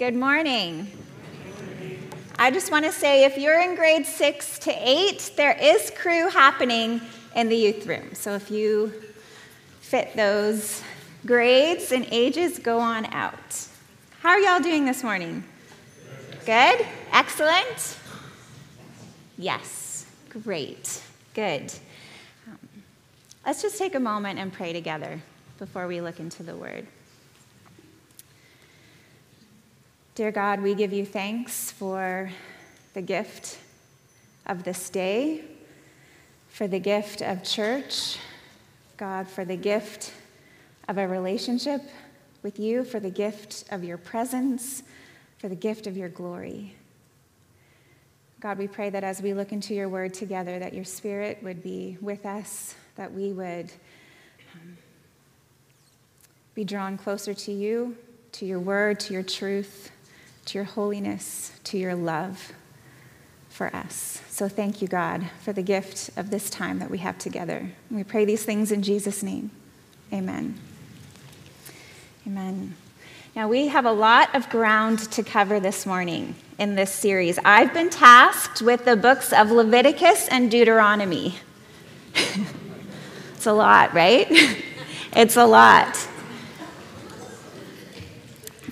Good morning. I just want to say if you're in grade six to eight, there is crew happening in the youth room. So if you fit those grades and ages, go on out. How are y'all doing this morning? Good? Excellent? Yes. Great. Good. Um, let's just take a moment and pray together before we look into the word. Dear God, we give you thanks for the gift of this day, for the gift of church, God, for the gift of a relationship with you, for the gift of your presence, for the gift of your glory. God, we pray that as we look into your word together, that your spirit would be with us, that we would um, be drawn closer to you, to your word, to your truth to your holiness, to your love for us. So thank you, God, for the gift of this time that we have together. We pray these things in Jesus' name. Amen. Amen. Now, we have a lot of ground to cover this morning in this series. I've been tasked with the books of Leviticus and Deuteronomy. it's a lot, right? it's a lot.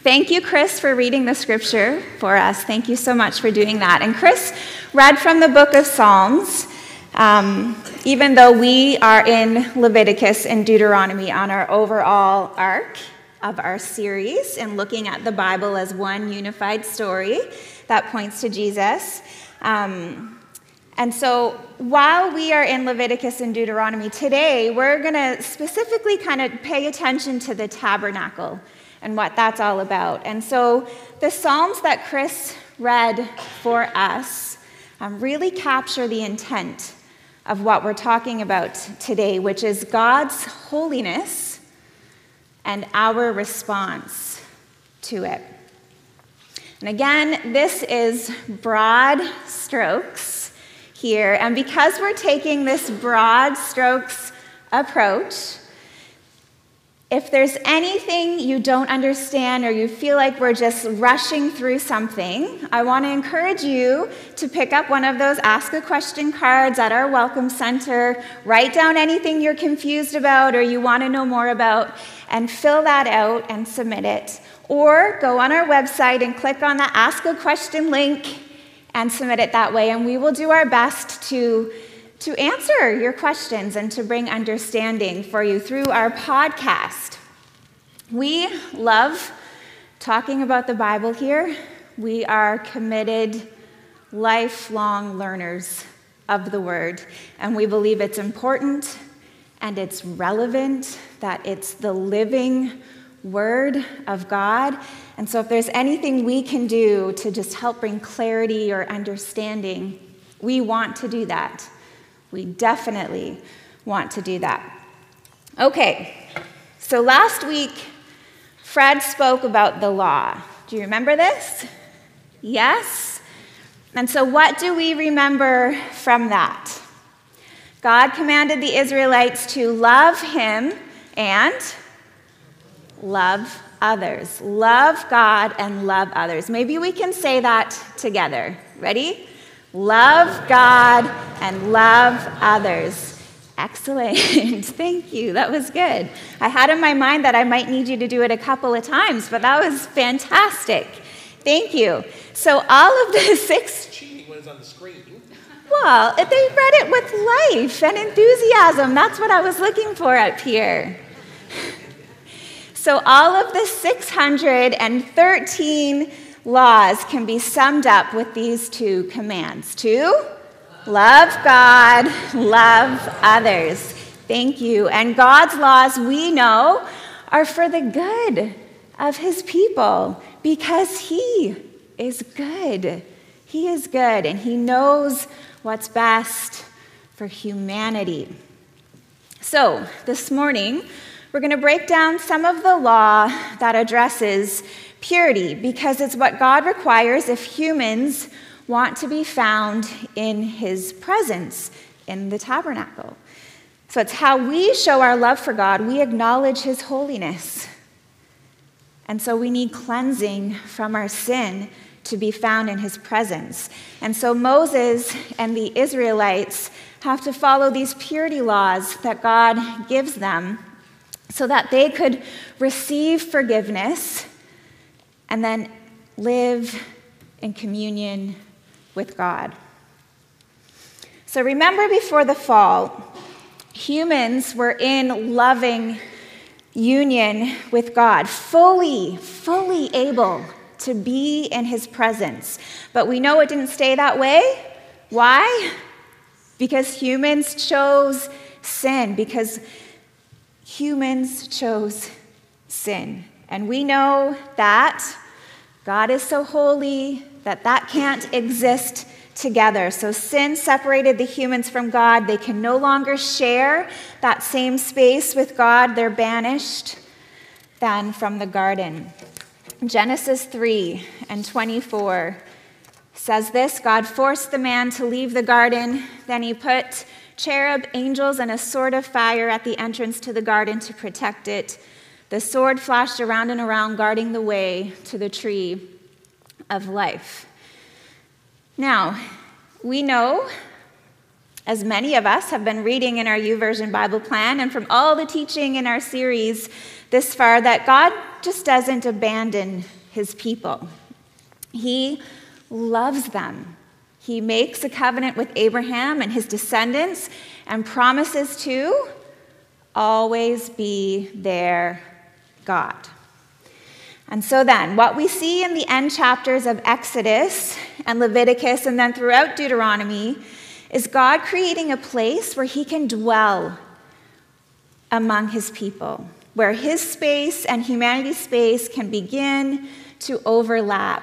Thank you, Chris, for reading the scripture for us. Thank you so much for doing that. And Chris read from the book of Psalms, um, even though we are in Leviticus and Deuteronomy on our overall arc of our series and looking at the Bible as one unified story that points to Jesus. Um, and so while we are in Leviticus and Deuteronomy today, we're going to specifically kind of pay attention to the tabernacle and what that's all about. And so the Psalms that Chris read for us um, really capture the intent of what we're talking about today, which is God's holiness and our response to it. And again, this is broad strokes here. And because we're taking this broad strokes approach, if there's anything you don't understand or you feel like we're just rushing through something, I want to encourage you to pick up one of those Ask a Question cards at our Welcome Center. Write down anything you're confused about or you want to know more about, and fill that out and submit it. Or go on our website and click on the Ask a Question link and submit it that way, and we will do our best to to answer your questions and to bring understanding for you through our podcast. We love talking about the Bible here. We are committed, lifelong learners of the Word, and we believe it's important and it's relevant, that it's the living Word of God. And so, if there's anything we can do to just help bring clarity or understanding, we want to do that. We definitely want to do that. Okay, so last week, Fred spoke about the law. Do you remember this? Yes? And so, what do we remember from that? God commanded the Israelites to love Him and love others. Love God and love others. Maybe we can say that together. Ready? Love God and love others. Excellent. Thank you. That was good. I had in my mind that I might need you to do it a couple of times, but that was fantastic. Thank you. So, all of the six. Cheating when it's on the screen. Well, they read it with life and enthusiasm. That's what I was looking for up here. So, all of the 613 laws can be summed up with these two commands to love God, love others. Thank you. And God's laws, we know, are for the good of his people because he is good. He is good and he knows what's best for humanity. So, this morning, we're going to break down some of the law that addresses purity because it's what God requires if humans want to be found in his presence in the tabernacle. So it's how we show our love for God. We acknowledge his holiness. And so we need cleansing from our sin to be found in his presence. And so Moses and the Israelites have to follow these purity laws that God gives them so that they could receive forgiveness and then live in communion with God. So remember before the fall, humans were in loving union with God, fully, fully able to be in his presence. But we know it didn't stay that way. Why? Because humans chose sin, because humans chose sin. And we know that God is so holy that that can't exist together. So sin separated the humans from God. They can no longer share that same space with God. They're banished then from the garden. Genesis 3 and 24 says this God forced the man to leave the garden. Then he put cherub angels and a sword of fire at the entrance to the garden to protect it. The sword flashed around and around, guarding the way to the tree of life. Now, we know, as many of us have been reading in our YouVersion Bible plan and from all the teaching in our series this far, that God just doesn't abandon his people. He loves them. He makes a covenant with Abraham and his descendants and promises to always be their God. And so then, what we see in the end chapters of Exodus and Leviticus and then throughout Deuteronomy is God creating a place where he can dwell among his people where his space and humanity's space can begin to overlap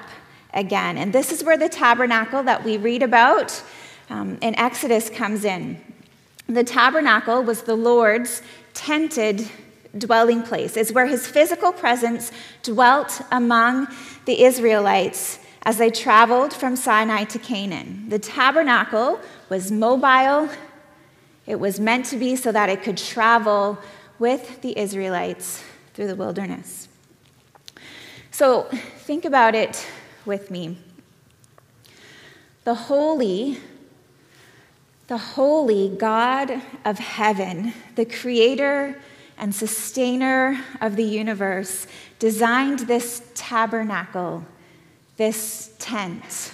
again. And this is where the tabernacle that we read about um, in Exodus comes in. The tabernacle was the Lord's tented dwelling place, is where his physical presence dwelt among the Israelites as they traveled from Sinai to Canaan. The tabernacle was mobile, it was meant to be so that it could travel with the Israelites through the wilderness. So think about it with me. The holy, the holy God of heaven, the creator and sustainer of the universe, designed this tabernacle, this tent.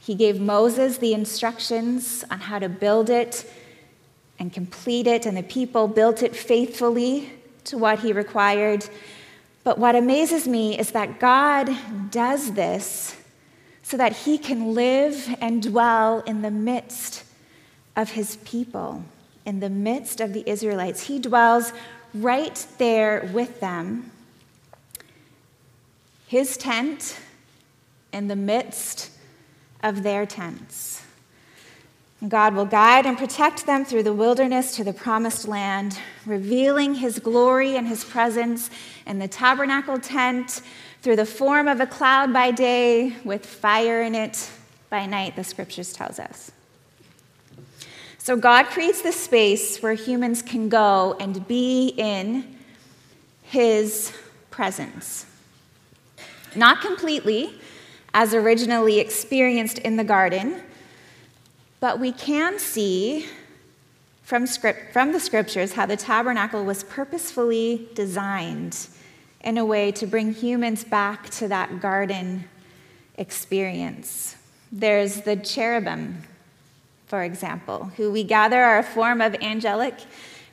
He gave Moses the instructions on how to build it and complete it, and the people built it faithfully to what he required. But what amazes me is that God does this so that he can live and dwell in the midst of his people, in the midst of the Israelites. He dwells right there with them. His tent in the midst of their tents. God will guide and protect them through the wilderness to the promised land, revealing his glory and his presence in the tabernacle tent through the form of a cloud by day with fire in it by night, the scriptures tells us. So God creates this space where humans can go and be in his presence. Not completely, as originally experienced in the garden but we can see from, script, from the scriptures how the tabernacle was purposefully designed in a way to bring humans back to that garden experience. There's the cherubim, for example, who we gather are a form of angelic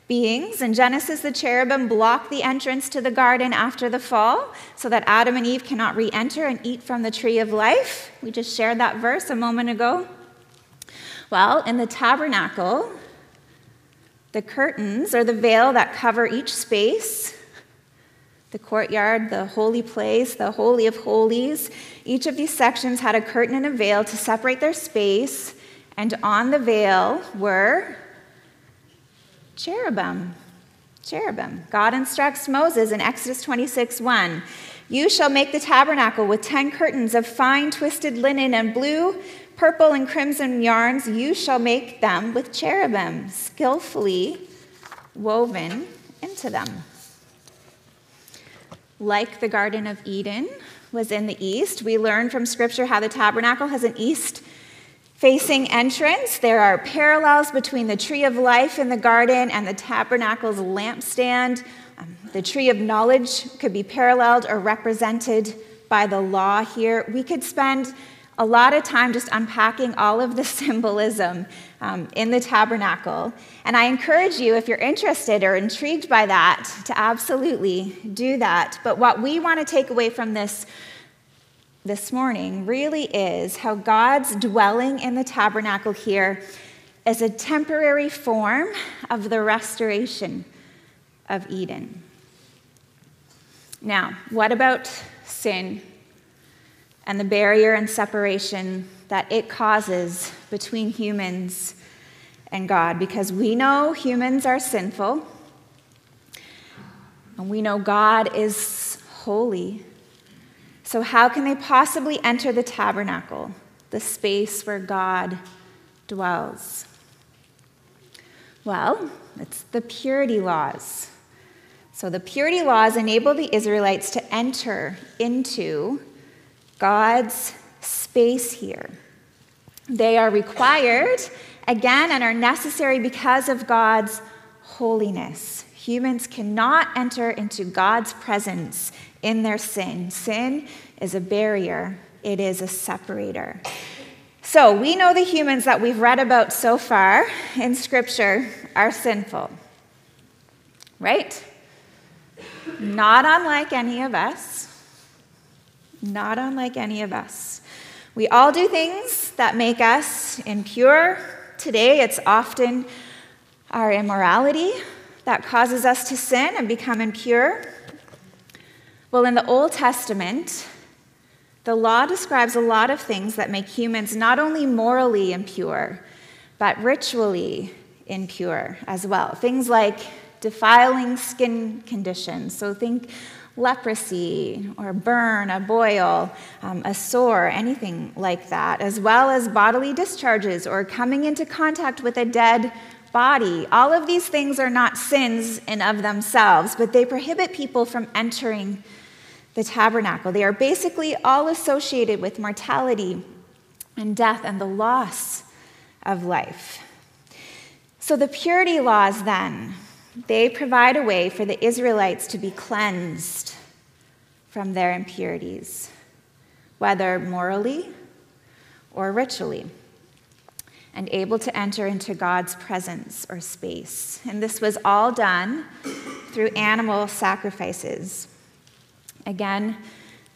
beings. In Genesis, the cherubim block the entrance to the garden after the fall so that Adam and Eve cannot re enter and eat from the tree of life. We just shared that verse a moment ago. Well, in the tabernacle, the curtains or the veil that cover each space, the courtyard, the holy place, the holy of holies, each of these sections had a curtain and a veil to separate their space, and on the veil were cherubim. Cherubim. God instructs Moses in Exodus 26 1. You shall make the tabernacle with ten curtains of fine twisted linen and blue, Purple and crimson yarns, you shall make them with cherubim, skillfully woven into them. like the Garden of Eden, was in the east. We learn from Scripture how the tabernacle has an east facing entrance. There are parallels between the tree of life in the garden and the tabernacle's lampstand. Um, the tree of knowledge could be paralleled or represented by the law here. We could spend a lot of time just unpacking all of the symbolism um, in the tabernacle. And I encourage you, if you're interested or intrigued by that, to absolutely do that. But what we want to take away from this this morning really is how God's dwelling in the tabernacle here is a temporary form of the restoration of Eden. Now, what about sin and the barrier and separation that it causes between humans and God? Because we know humans are sinful, and we know God is holy. So, how can they possibly enter the tabernacle, the space where God dwells? Well, it's the purity laws. So, the purity laws enable the Israelites to enter into God's space here. They are required, again, and are necessary because of God's holiness. Humans cannot enter into God's presence in their sin. Sin is a barrier, it is a separator. So, we know the humans that we've read about so far in Scripture are sinful, right? Not unlike any of us. Not unlike any of us. We all do things that make us impure. Today, it's often our immorality that causes us to sin and become impure. Well, in the Old Testament, the law describes a lot of things that make humans not only morally impure, but ritually impure as well. Things like defiling skin conditions. So think leprosy or burn, a boil, um, a sore, anything like that, as well as bodily discharges or coming into contact with a dead body. All of these things are not sins in of themselves, but they prohibit people from entering the tabernacle. They are basically all associated with mortality and death and the loss of life. So, the purity laws then, they provide a way for the Israelites to be cleansed from their impurities, whether morally or ritually, and able to enter into God's presence or space. And this was all done through animal sacrifices. Again,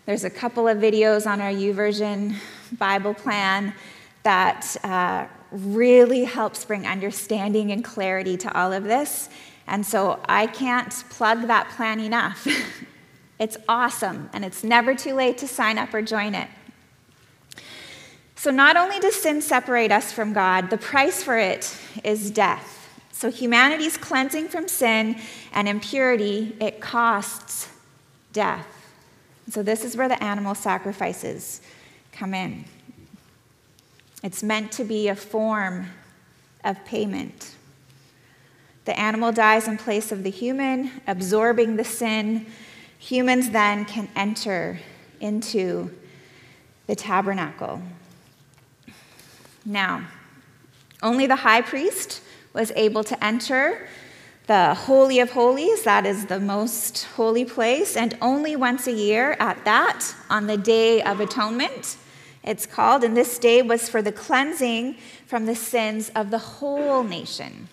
there's a couple of videos on our YouVersion Bible plan that uh, really helps bring understanding and clarity to all of this. And so I can't plug that plan enough. it's awesome, and it's never too late to sign up or join it. So, not only does sin separate us from God, the price for it is death. So, humanity's cleansing from sin and impurity, it costs death. So, this is where the animal sacrifices come in. It's meant to be a form of payment. The animal dies in place of the human, absorbing the sin. Humans then can enter into the tabernacle. Now, only the high priest was able to enter the Holy of Holies, that is the most holy place, and only once a year at that, on the Day of Atonement, it's called. And this day was for the cleansing from the sins of the whole nation.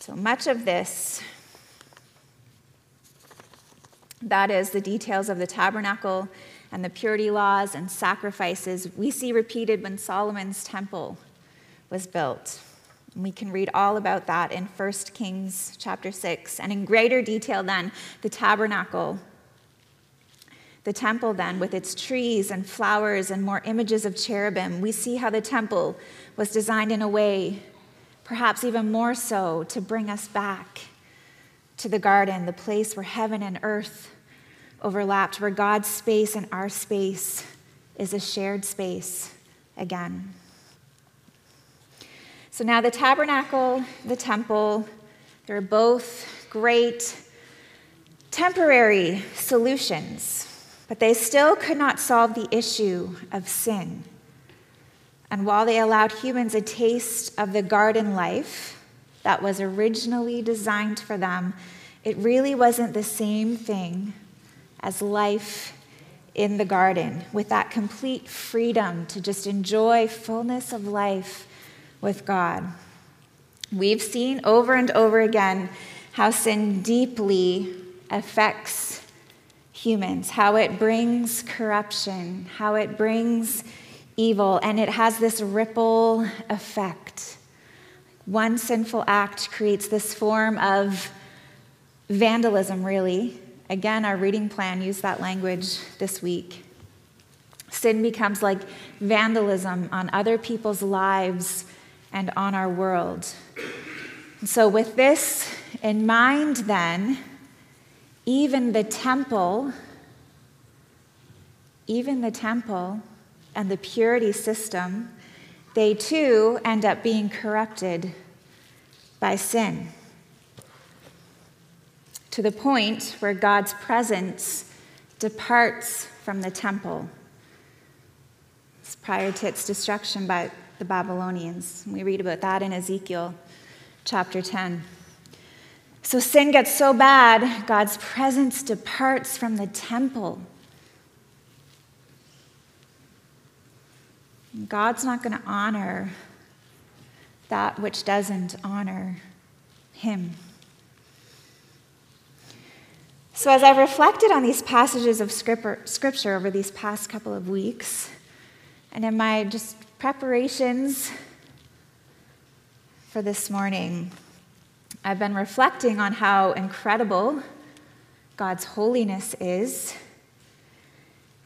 So much of this, that is the details of the tabernacle and the purity laws and sacrifices, we see repeated when Solomon's temple was built. We can read all about that in 1 Kings chapter 6. And in greater detail, then, the tabernacle, the temple, then, with its trees and flowers and more images of cherubim, we see how the temple was designed in a way, perhaps even more so, to bring us back to the garden, the place where heaven and earth overlapped, where God's space and our space is a shared space again. So now the tabernacle, the temple, They're both great temporary solutions, but they still could not solve the issue of sin. And while they allowed humans a taste of the garden life that was originally designed for them, it really wasn't the same thing as life in the garden with that complete freedom to just enjoy fullness of life with God. We've seen over and over again how sin deeply affects humans, how it brings corruption, how it brings evil, and it has this ripple effect. One sinful act creates this form of vandalism, really. Again, our reading plan used that language this week. Sin becomes like vandalism on other people's lives and on our world. And so, with this in mind, then, even the temple, even the temple and the purity system, they too end up being corrupted by sin. To the point where God's presence departs from the temple. It's prior to its destruction by the Babylonians. We read about that in Ezekiel chapter 10. So sin gets so bad, God's presence departs from the temple. God's not going to honor that which doesn't honor him. So, as I've reflected on these passages of scripture over these past couple of weeks, and in my just preparations for this morning, I've been reflecting on how incredible God's holiness is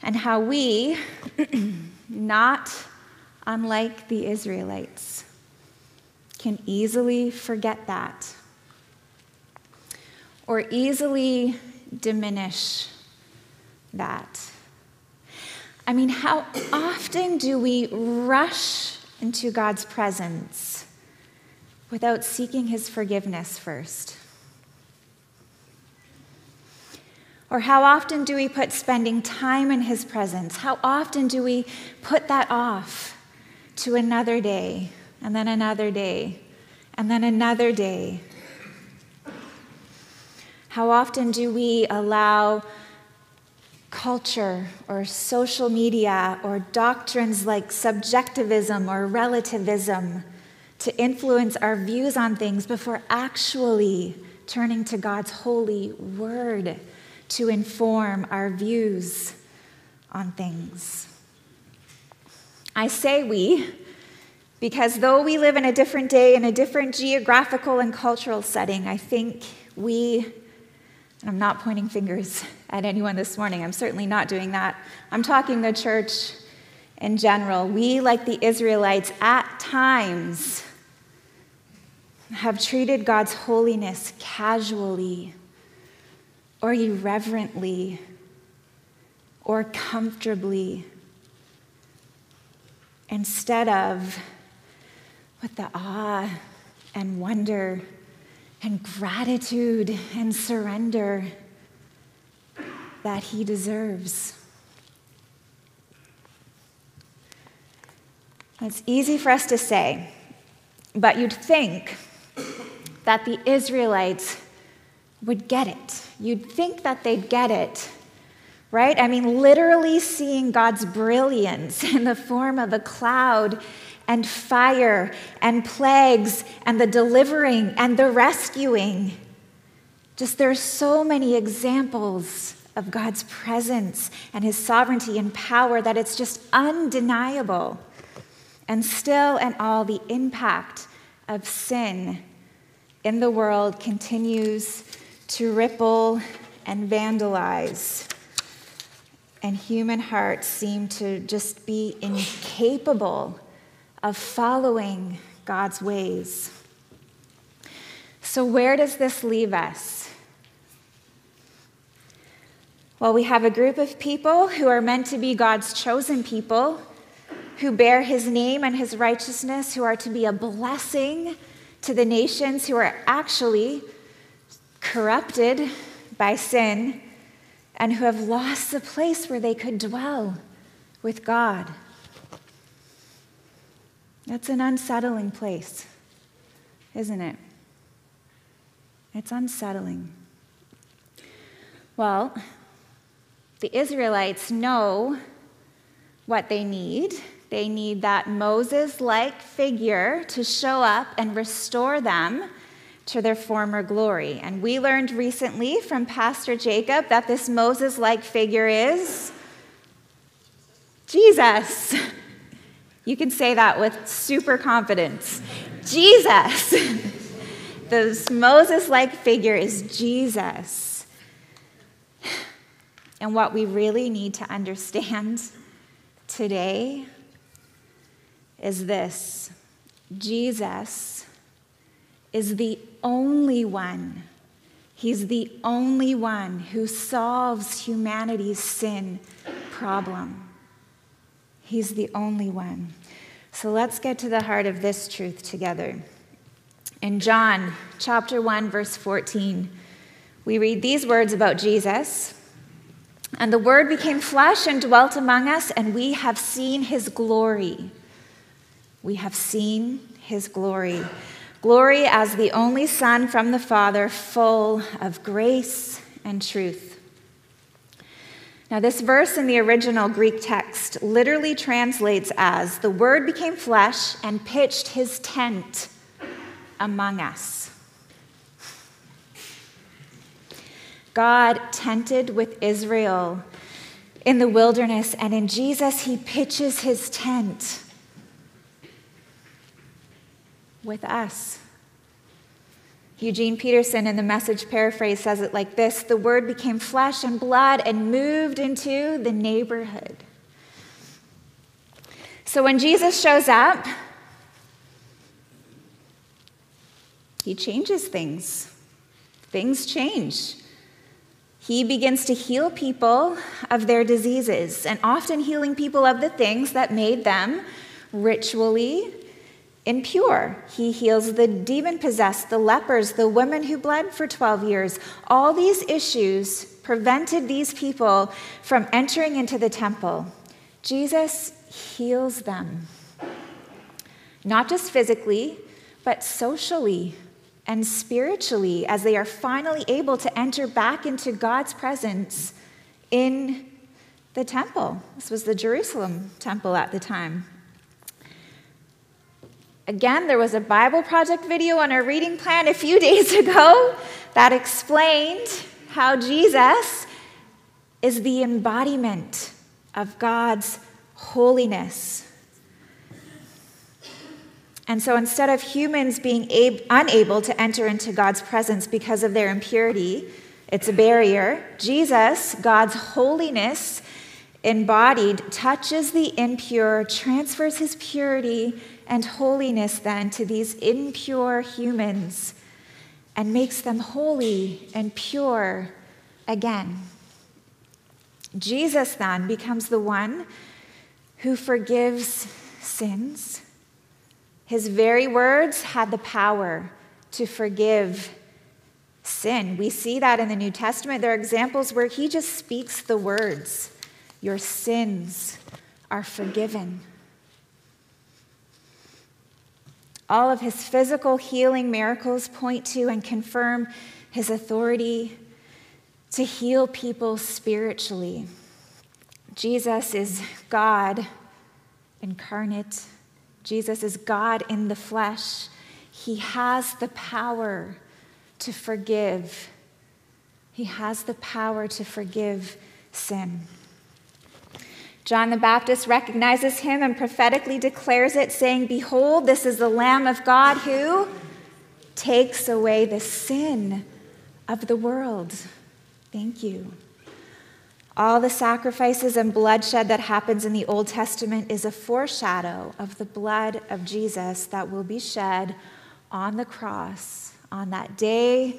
and how we, not unlike the Israelites, can easily forget that or easily diminish that. I mean, how often do we rush into God's presence without seeking his forgiveness first? Or how often do we put spending time in his presence? How often do we put that off to another day, and then another day, and then another day? How often do we allow culture or social media or doctrines like subjectivism or relativism to influence our views on things before actually turning to God's holy word to inform our views on things. I say we because though we live in a different day in a different geographical and cultural setting, I think we and I'm not pointing fingers at anyone this morning. I'm certainly not doing that. I'm talking the church in general. We, like the Israelites, at times have treated God's holiness casually or irreverently or comfortably instead of with the awe and wonder and gratitude and surrender that he deserves. It's easy for us to say, but you'd think that the Israelites would get it. You'd think that they'd get it, right? I mean, literally seeing God's brilliance in the form of a cloud and fire and plagues and the delivering and the rescuing. Just there are so many examples of God's presence and his sovereignty and power that it's just undeniable. And still and all, the impact of sin in the world continues to ripple and vandalize. And human hearts seem to just be incapable of following God's ways. So, where does this leave us? Well, we have a group of people who are meant to be God's chosen people, who bear his name and his righteousness, who are to be a blessing to the nations who are actually corrupted by sin and who have lost the place where they could dwell with God. That's an unsettling place, isn't it? It's unsettling. Well, the Israelites know what they need. They need that Moses like figure to show up and restore them to their former glory. And we learned recently from Pastor Jacob that this Moses like figure is Jesus. You can say that with super confidence. Jesus. this Moses like figure is Jesus. And what we really need to understand today is this Jesus is the only one, He's the only one who solves humanity's sin problem. He's the only one. So let's get to the heart of this truth together. In John chapter 1 verse 14, we read these words about Jesus. And the word became flesh and dwelt among us, and we have seen his glory. We have seen his glory. Glory as the only Son from the Father, full of grace and truth. Now, this verse in the original Greek text literally translates as the Word became flesh and pitched his tent among us. God tented with Israel in the wilderness, and in Jesus, he pitches his tent with us. Eugene Peterson in the message paraphrase says it like this The word became flesh and blood and moved into the neighborhood. So when Jesus shows up, he changes things. Things change. He begins to heal people of their diseases, and often healing people of the things that made them ritually impure. He heals the demon possessed, the lepers, the women who bled for 12 years. All these issues prevented these people from entering into the temple. Jesus heals them, not just physically, but socially and spiritually, as they are finally able to enter back into God's presence in the temple. This was the Jerusalem temple at the time. Again, there was a Bible Project video on our reading plan a few days ago that explained how Jesus is the embodiment of God's holiness. And so instead of humans being ab- unable to enter into God's presence because of their impurity, it's a barrier, Jesus, God's holiness embodied, touches the impure, transfers his purity and holiness then to these impure humans and makes them holy and pure again. Jesus then becomes the one who forgives sins. His very words had the power to forgive sin. We see that in the New Testament. There are examples where he just speaks the words Your sins are forgiven. All of his physical healing miracles point to and confirm his authority to heal people spiritually. Jesus is God incarnate, Jesus is God in the flesh. He has the power to forgive. He has the power to forgive sin. John the Baptist recognizes him and prophetically declares it, saying, Behold, this is the Lamb of God who takes away the sin of the world. Thank you. All the sacrifices and bloodshed that happens in the Old Testament is a foreshadow of the blood of Jesus that will be shed on the cross on that day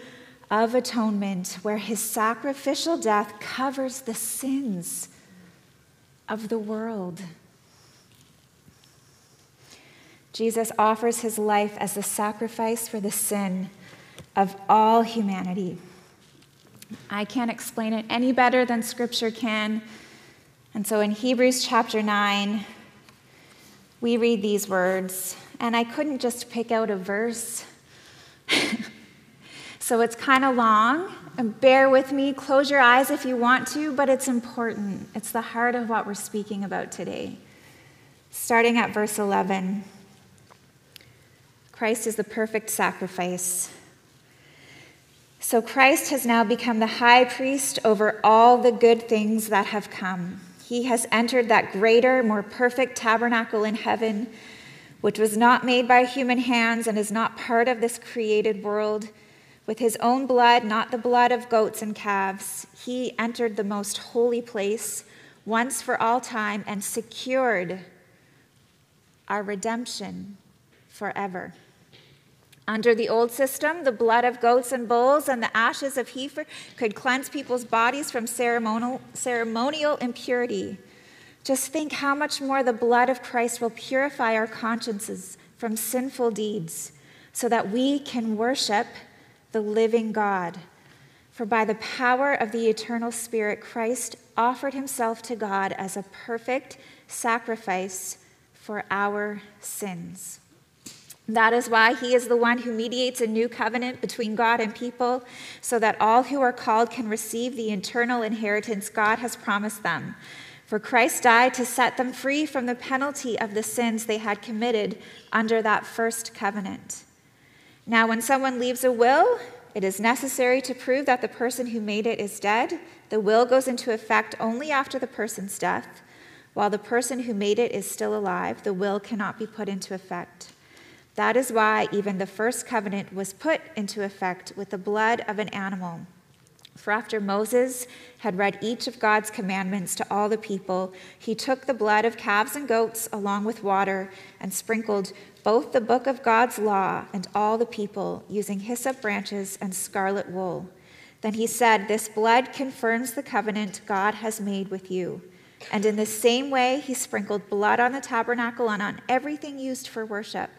of atonement, where his sacrificial death covers the sins of the world. Jesus offers his life as a sacrifice for the sin of all humanity. I can't explain it any better than Scripture can. And so in Hebrews chapter 9, we read these words, and I couldn't just pick out a verse. so it's kind of long, and bear with me, close your eyes if you want to, but it's important. It's the heart of what we're speaking about today. Starting at verse 11 Christ is the perfect sacrifice. So Christ has now become the high priest over all the good things that have come. He has entered that greater, more perfect tabernacle in heaven, which was not made by human hands and is not part of this created world. With his own blood, not the blood of goats and calves, he entered the most holy place once for all time and secured our redemption forever. Under the old system, the blood of goats and bulls and the ashes of heifer could cleanse people's bodies from ceremonial, ceremonial impurity. Just think how much more the blood of Christ will purify our consciences from sinful deeds so that we can worship the living God. For by the power of the eternal Spirit, Christ offered himself to God as a perfect sacrifice for our sins. That is why he is the one who mediates a new covenant between God and people, so that all who are called can receive the eternal inheritance God has promised them. For Christ died to set them free from the penalty of the sins they had committed under that first covenant. Now, when someone leaves a will, it is necessary to prove that the person who made it is dead. The will goes into effect only after the person's death. While the person who made it is still alive, the will cannot be put into effect. That is why even the first covenant was put into effect with the blood of an animal. For after Moses had read each of God's commandments to all the people, he took the blood of calves and goats along with water and sprinkled both the book of God's law and all the people using hyssop branches and scarlet wool. Then he said, This blood confirms the covenant God has made with you. And in the same way, he sprinkled blood on the tabernacle and on everything used for worship.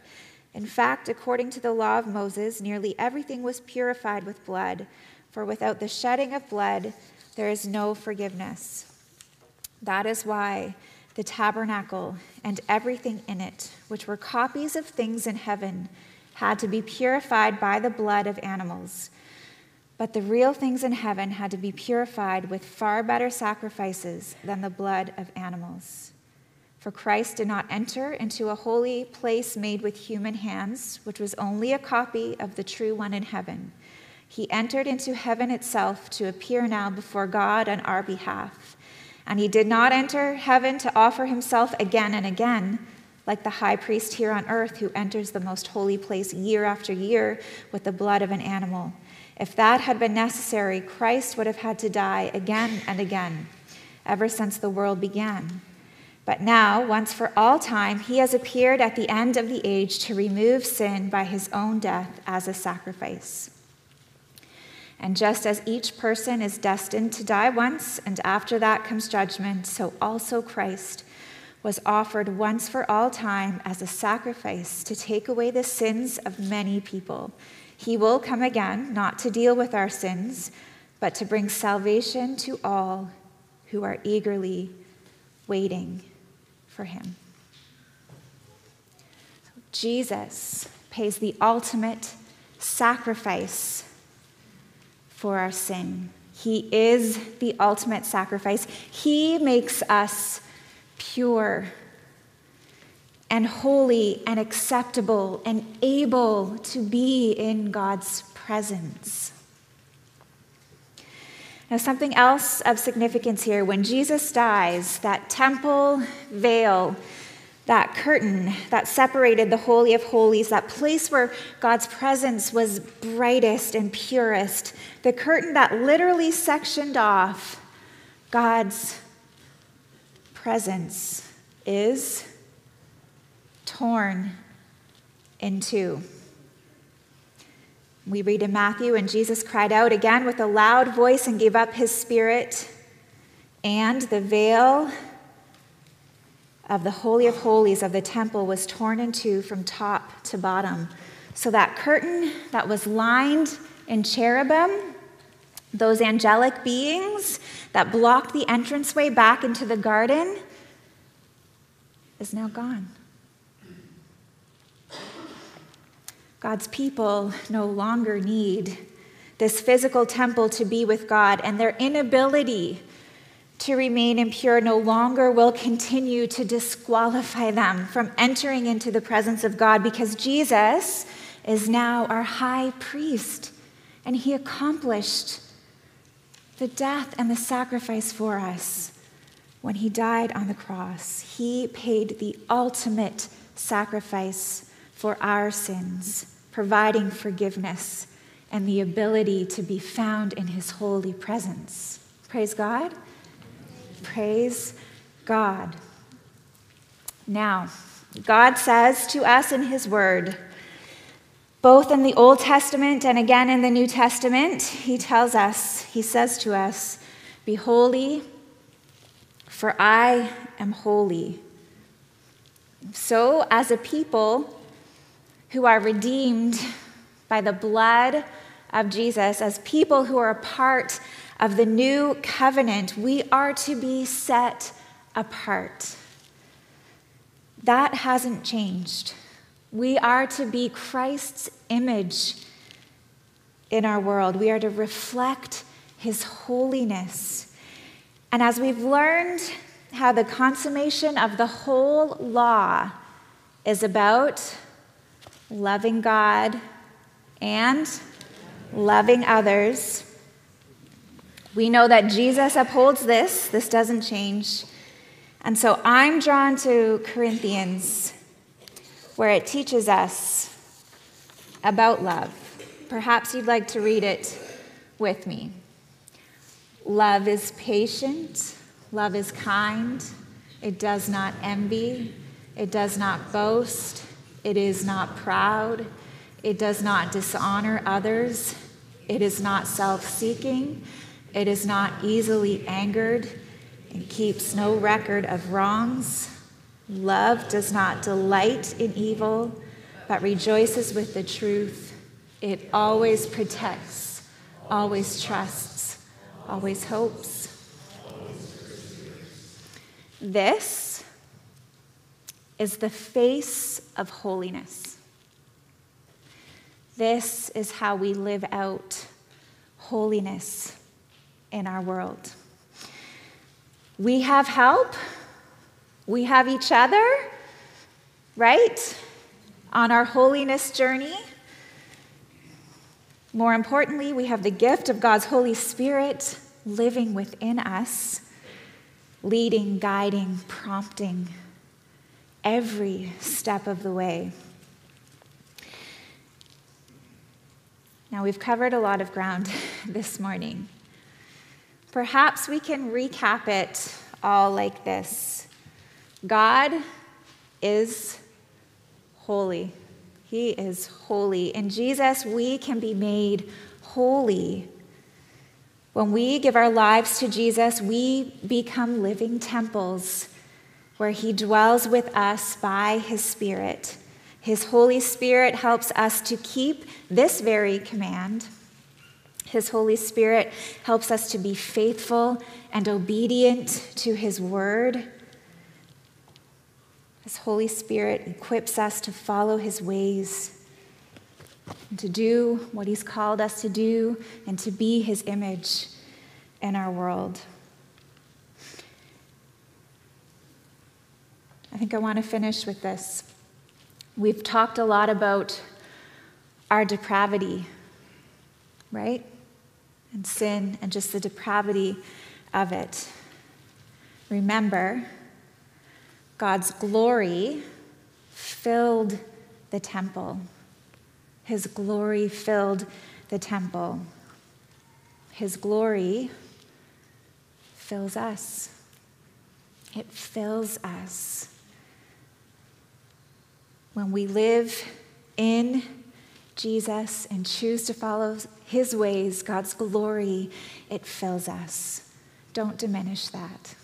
In fact, according to the law of Moses, nearly everything was purified with blood, for without the shedding of blood, there is no forgiveness. That is why the tabernacle and everything in it, which were copies of things in heaven, had to be purified by the blood of animals. But the real things in heaven had to be purified with far better sacrifices than the blood of animals. For Christ did not enter into a holy place made with human hands, which was only a copy of the true one in heaven. He entered into heaven itself to appear now before God on our behalf. And he did not enter heaven to offer himself again and again, like the high priest here on earth who enters the most holy place year after year with the blood of an animal. If that had been necessary, Christ would have had to die again and again, ever since the world began. But now, once for all time, he has appeared at the end of the age to remove sin by his own death as a sacrifice. And just as each person is destined to die once, and after that comes judgment, so also Christ was offered once for all time as a sacrifice to take away the sins of many people. He will come again, not to deal with our sins, but to bring salvation to all who are eagerly waiting for him. Jesus pays the ultimate sacrifice for our sin. He is the ultimate sacrifice. He makes us pure and holy and acceptable and able to be in God's presence. Now, something else of significance here when Jesus dies, that temple veil, that curtain that separated the Holy of Holies, that place where God's presence was brightest and purest, the curtain that literally sectioned off God's presence is torn in two. We read in Matthew, and Jesus cried out again with a loud voice and gave up his spirit, and the veil of the Holy of Holies of the temple was torn in two from top to bottom. So that curtain that was lined in cherubim, those angelic beings that blocked the entranceway back into the garden, is now gone. God's people no longer need this physical temple to be with God, and their inability to remain impure no longer will continue to disqualify them from entering into the presence of God because Jesus is now our high priest and he accomplished the death and the sacrifice for us when he died on the cross. He paid the ultimate sacrifice for our sins, providing forgiveness and the ability to be found in his holy presence. Praise God. Praise God. Now, God says to us in His Word, both in the Old Testament and again in the New Testament, He tells us, He says to us, Be holy, for I am holy. So, as a people who are redeemed by the blood of Jesus, as people who are a part of the new covenant, we are to be set apart. That hasn't changed. We are to be Christ's image in our world. We are to reflect his holiness. And as we've learned how the consummation of the whole law is about loving God and loving others, we know that Jesus upholds this, this doesn't change. And so I'm drawn to Corinthians, where it teaches us about love. Perhaps you'd like to read it with me. Love is patient, love is kind, it does not envy, it does not boast, it is not proud, it does not dishonor others, it is not self seeking. It is not easily angered and keeps no record of wrongs. Love does not delight in evil, but rejoices with the truth. It always protects, always trusts, always hopes. This is the face of holiness. This is how we live out holiness in our world. We have help, we have each other, right? On our holiness journey. More importantly, we have the gift of God's Holy Spirit living within us, leading, guiding, prompting every step of the way. Now, we've covered a lot of ground this morning. Perhaps we can recap it all like this God is holy. He is holy. In Jesus, we can be made holy. When we give our lives to Jesus, we become living temples where He dwells with us by His Spirit. His Holy Spirit helps us to keep this very command his Holy Spirit helps us to be faithful and obedient to His word. His Holy Spirit equips us to follow His ways, and to do what He's called us to do, and to be His image in our world. I think I want to finish with this. We've talked a lot about our depravity, right? and sin and just the depravity of it. Remember, God's glory filled the temple. His glory filled the temple. His glory fills us. It fills us. When we live in Jesus and choose to follow his ways, God's glory, it fills us. Don't diminish that.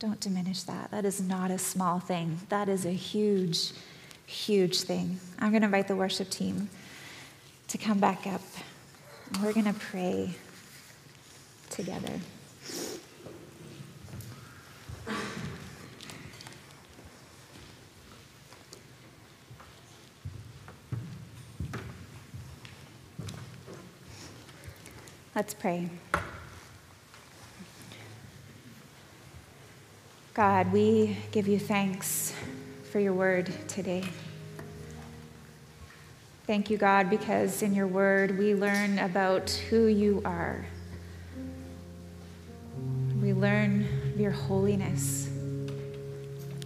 Don't diminish that. That is not a small thing, that is a huge, huge thing. I'm going to invite the worship team to come back up. We're going to pray together. Let's pray. God, we give you thanks for your word today. Thank you, God, because in your word we learn about who you are. We learn your holiness.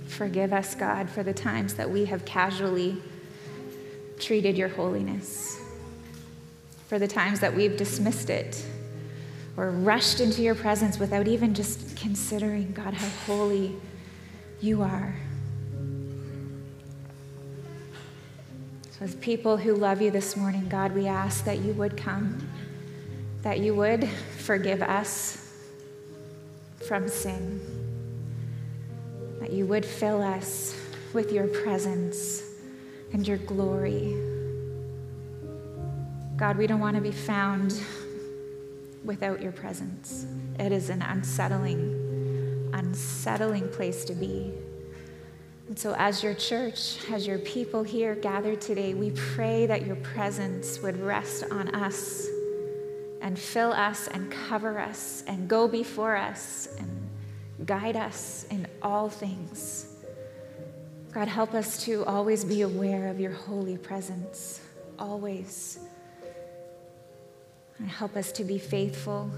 Forgive us, God, for the times that we have casually treated your holiness for the times that we've dismissed it or rushed into your presence without even just considering, God, how holy you are. So, as people who love you this morning, God, we ask that you would come, that you would forgive us from sin, that you would fill us with your presence and your glory. God, we don't want to be found without your presence. It is an unsettling, unsettling place to be. And so, as your church, as your people here gathered today, we pray that your presence would rest on us and fill us and cover us and go before us and guide us in all things. God, help us to always be aware of your holy presence, always. And help us to be faithful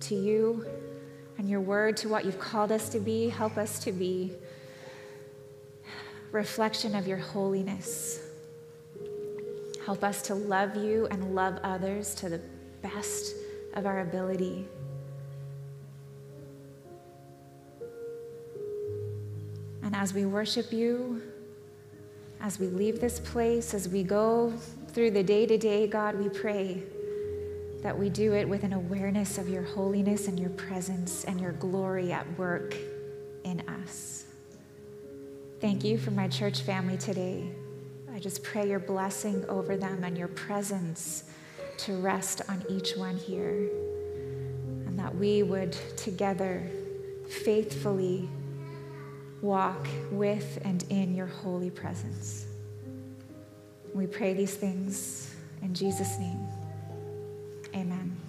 to you and your word, to what you've called us to be. Help us to be reflection of your holiness. Help us to love you and love others to the best of our ability. And as we worship you, as we leave this place, as we go through the day to day, God, we pray that we do it with an awareness of your holiness and your presence and your glory at work in us. Thank you for my church family today. I just pray your blessing over them and your presence to rest on each one here. And that we would together faithfully walk with and in your holy presence. We pray these things in Jesus' name. Amen.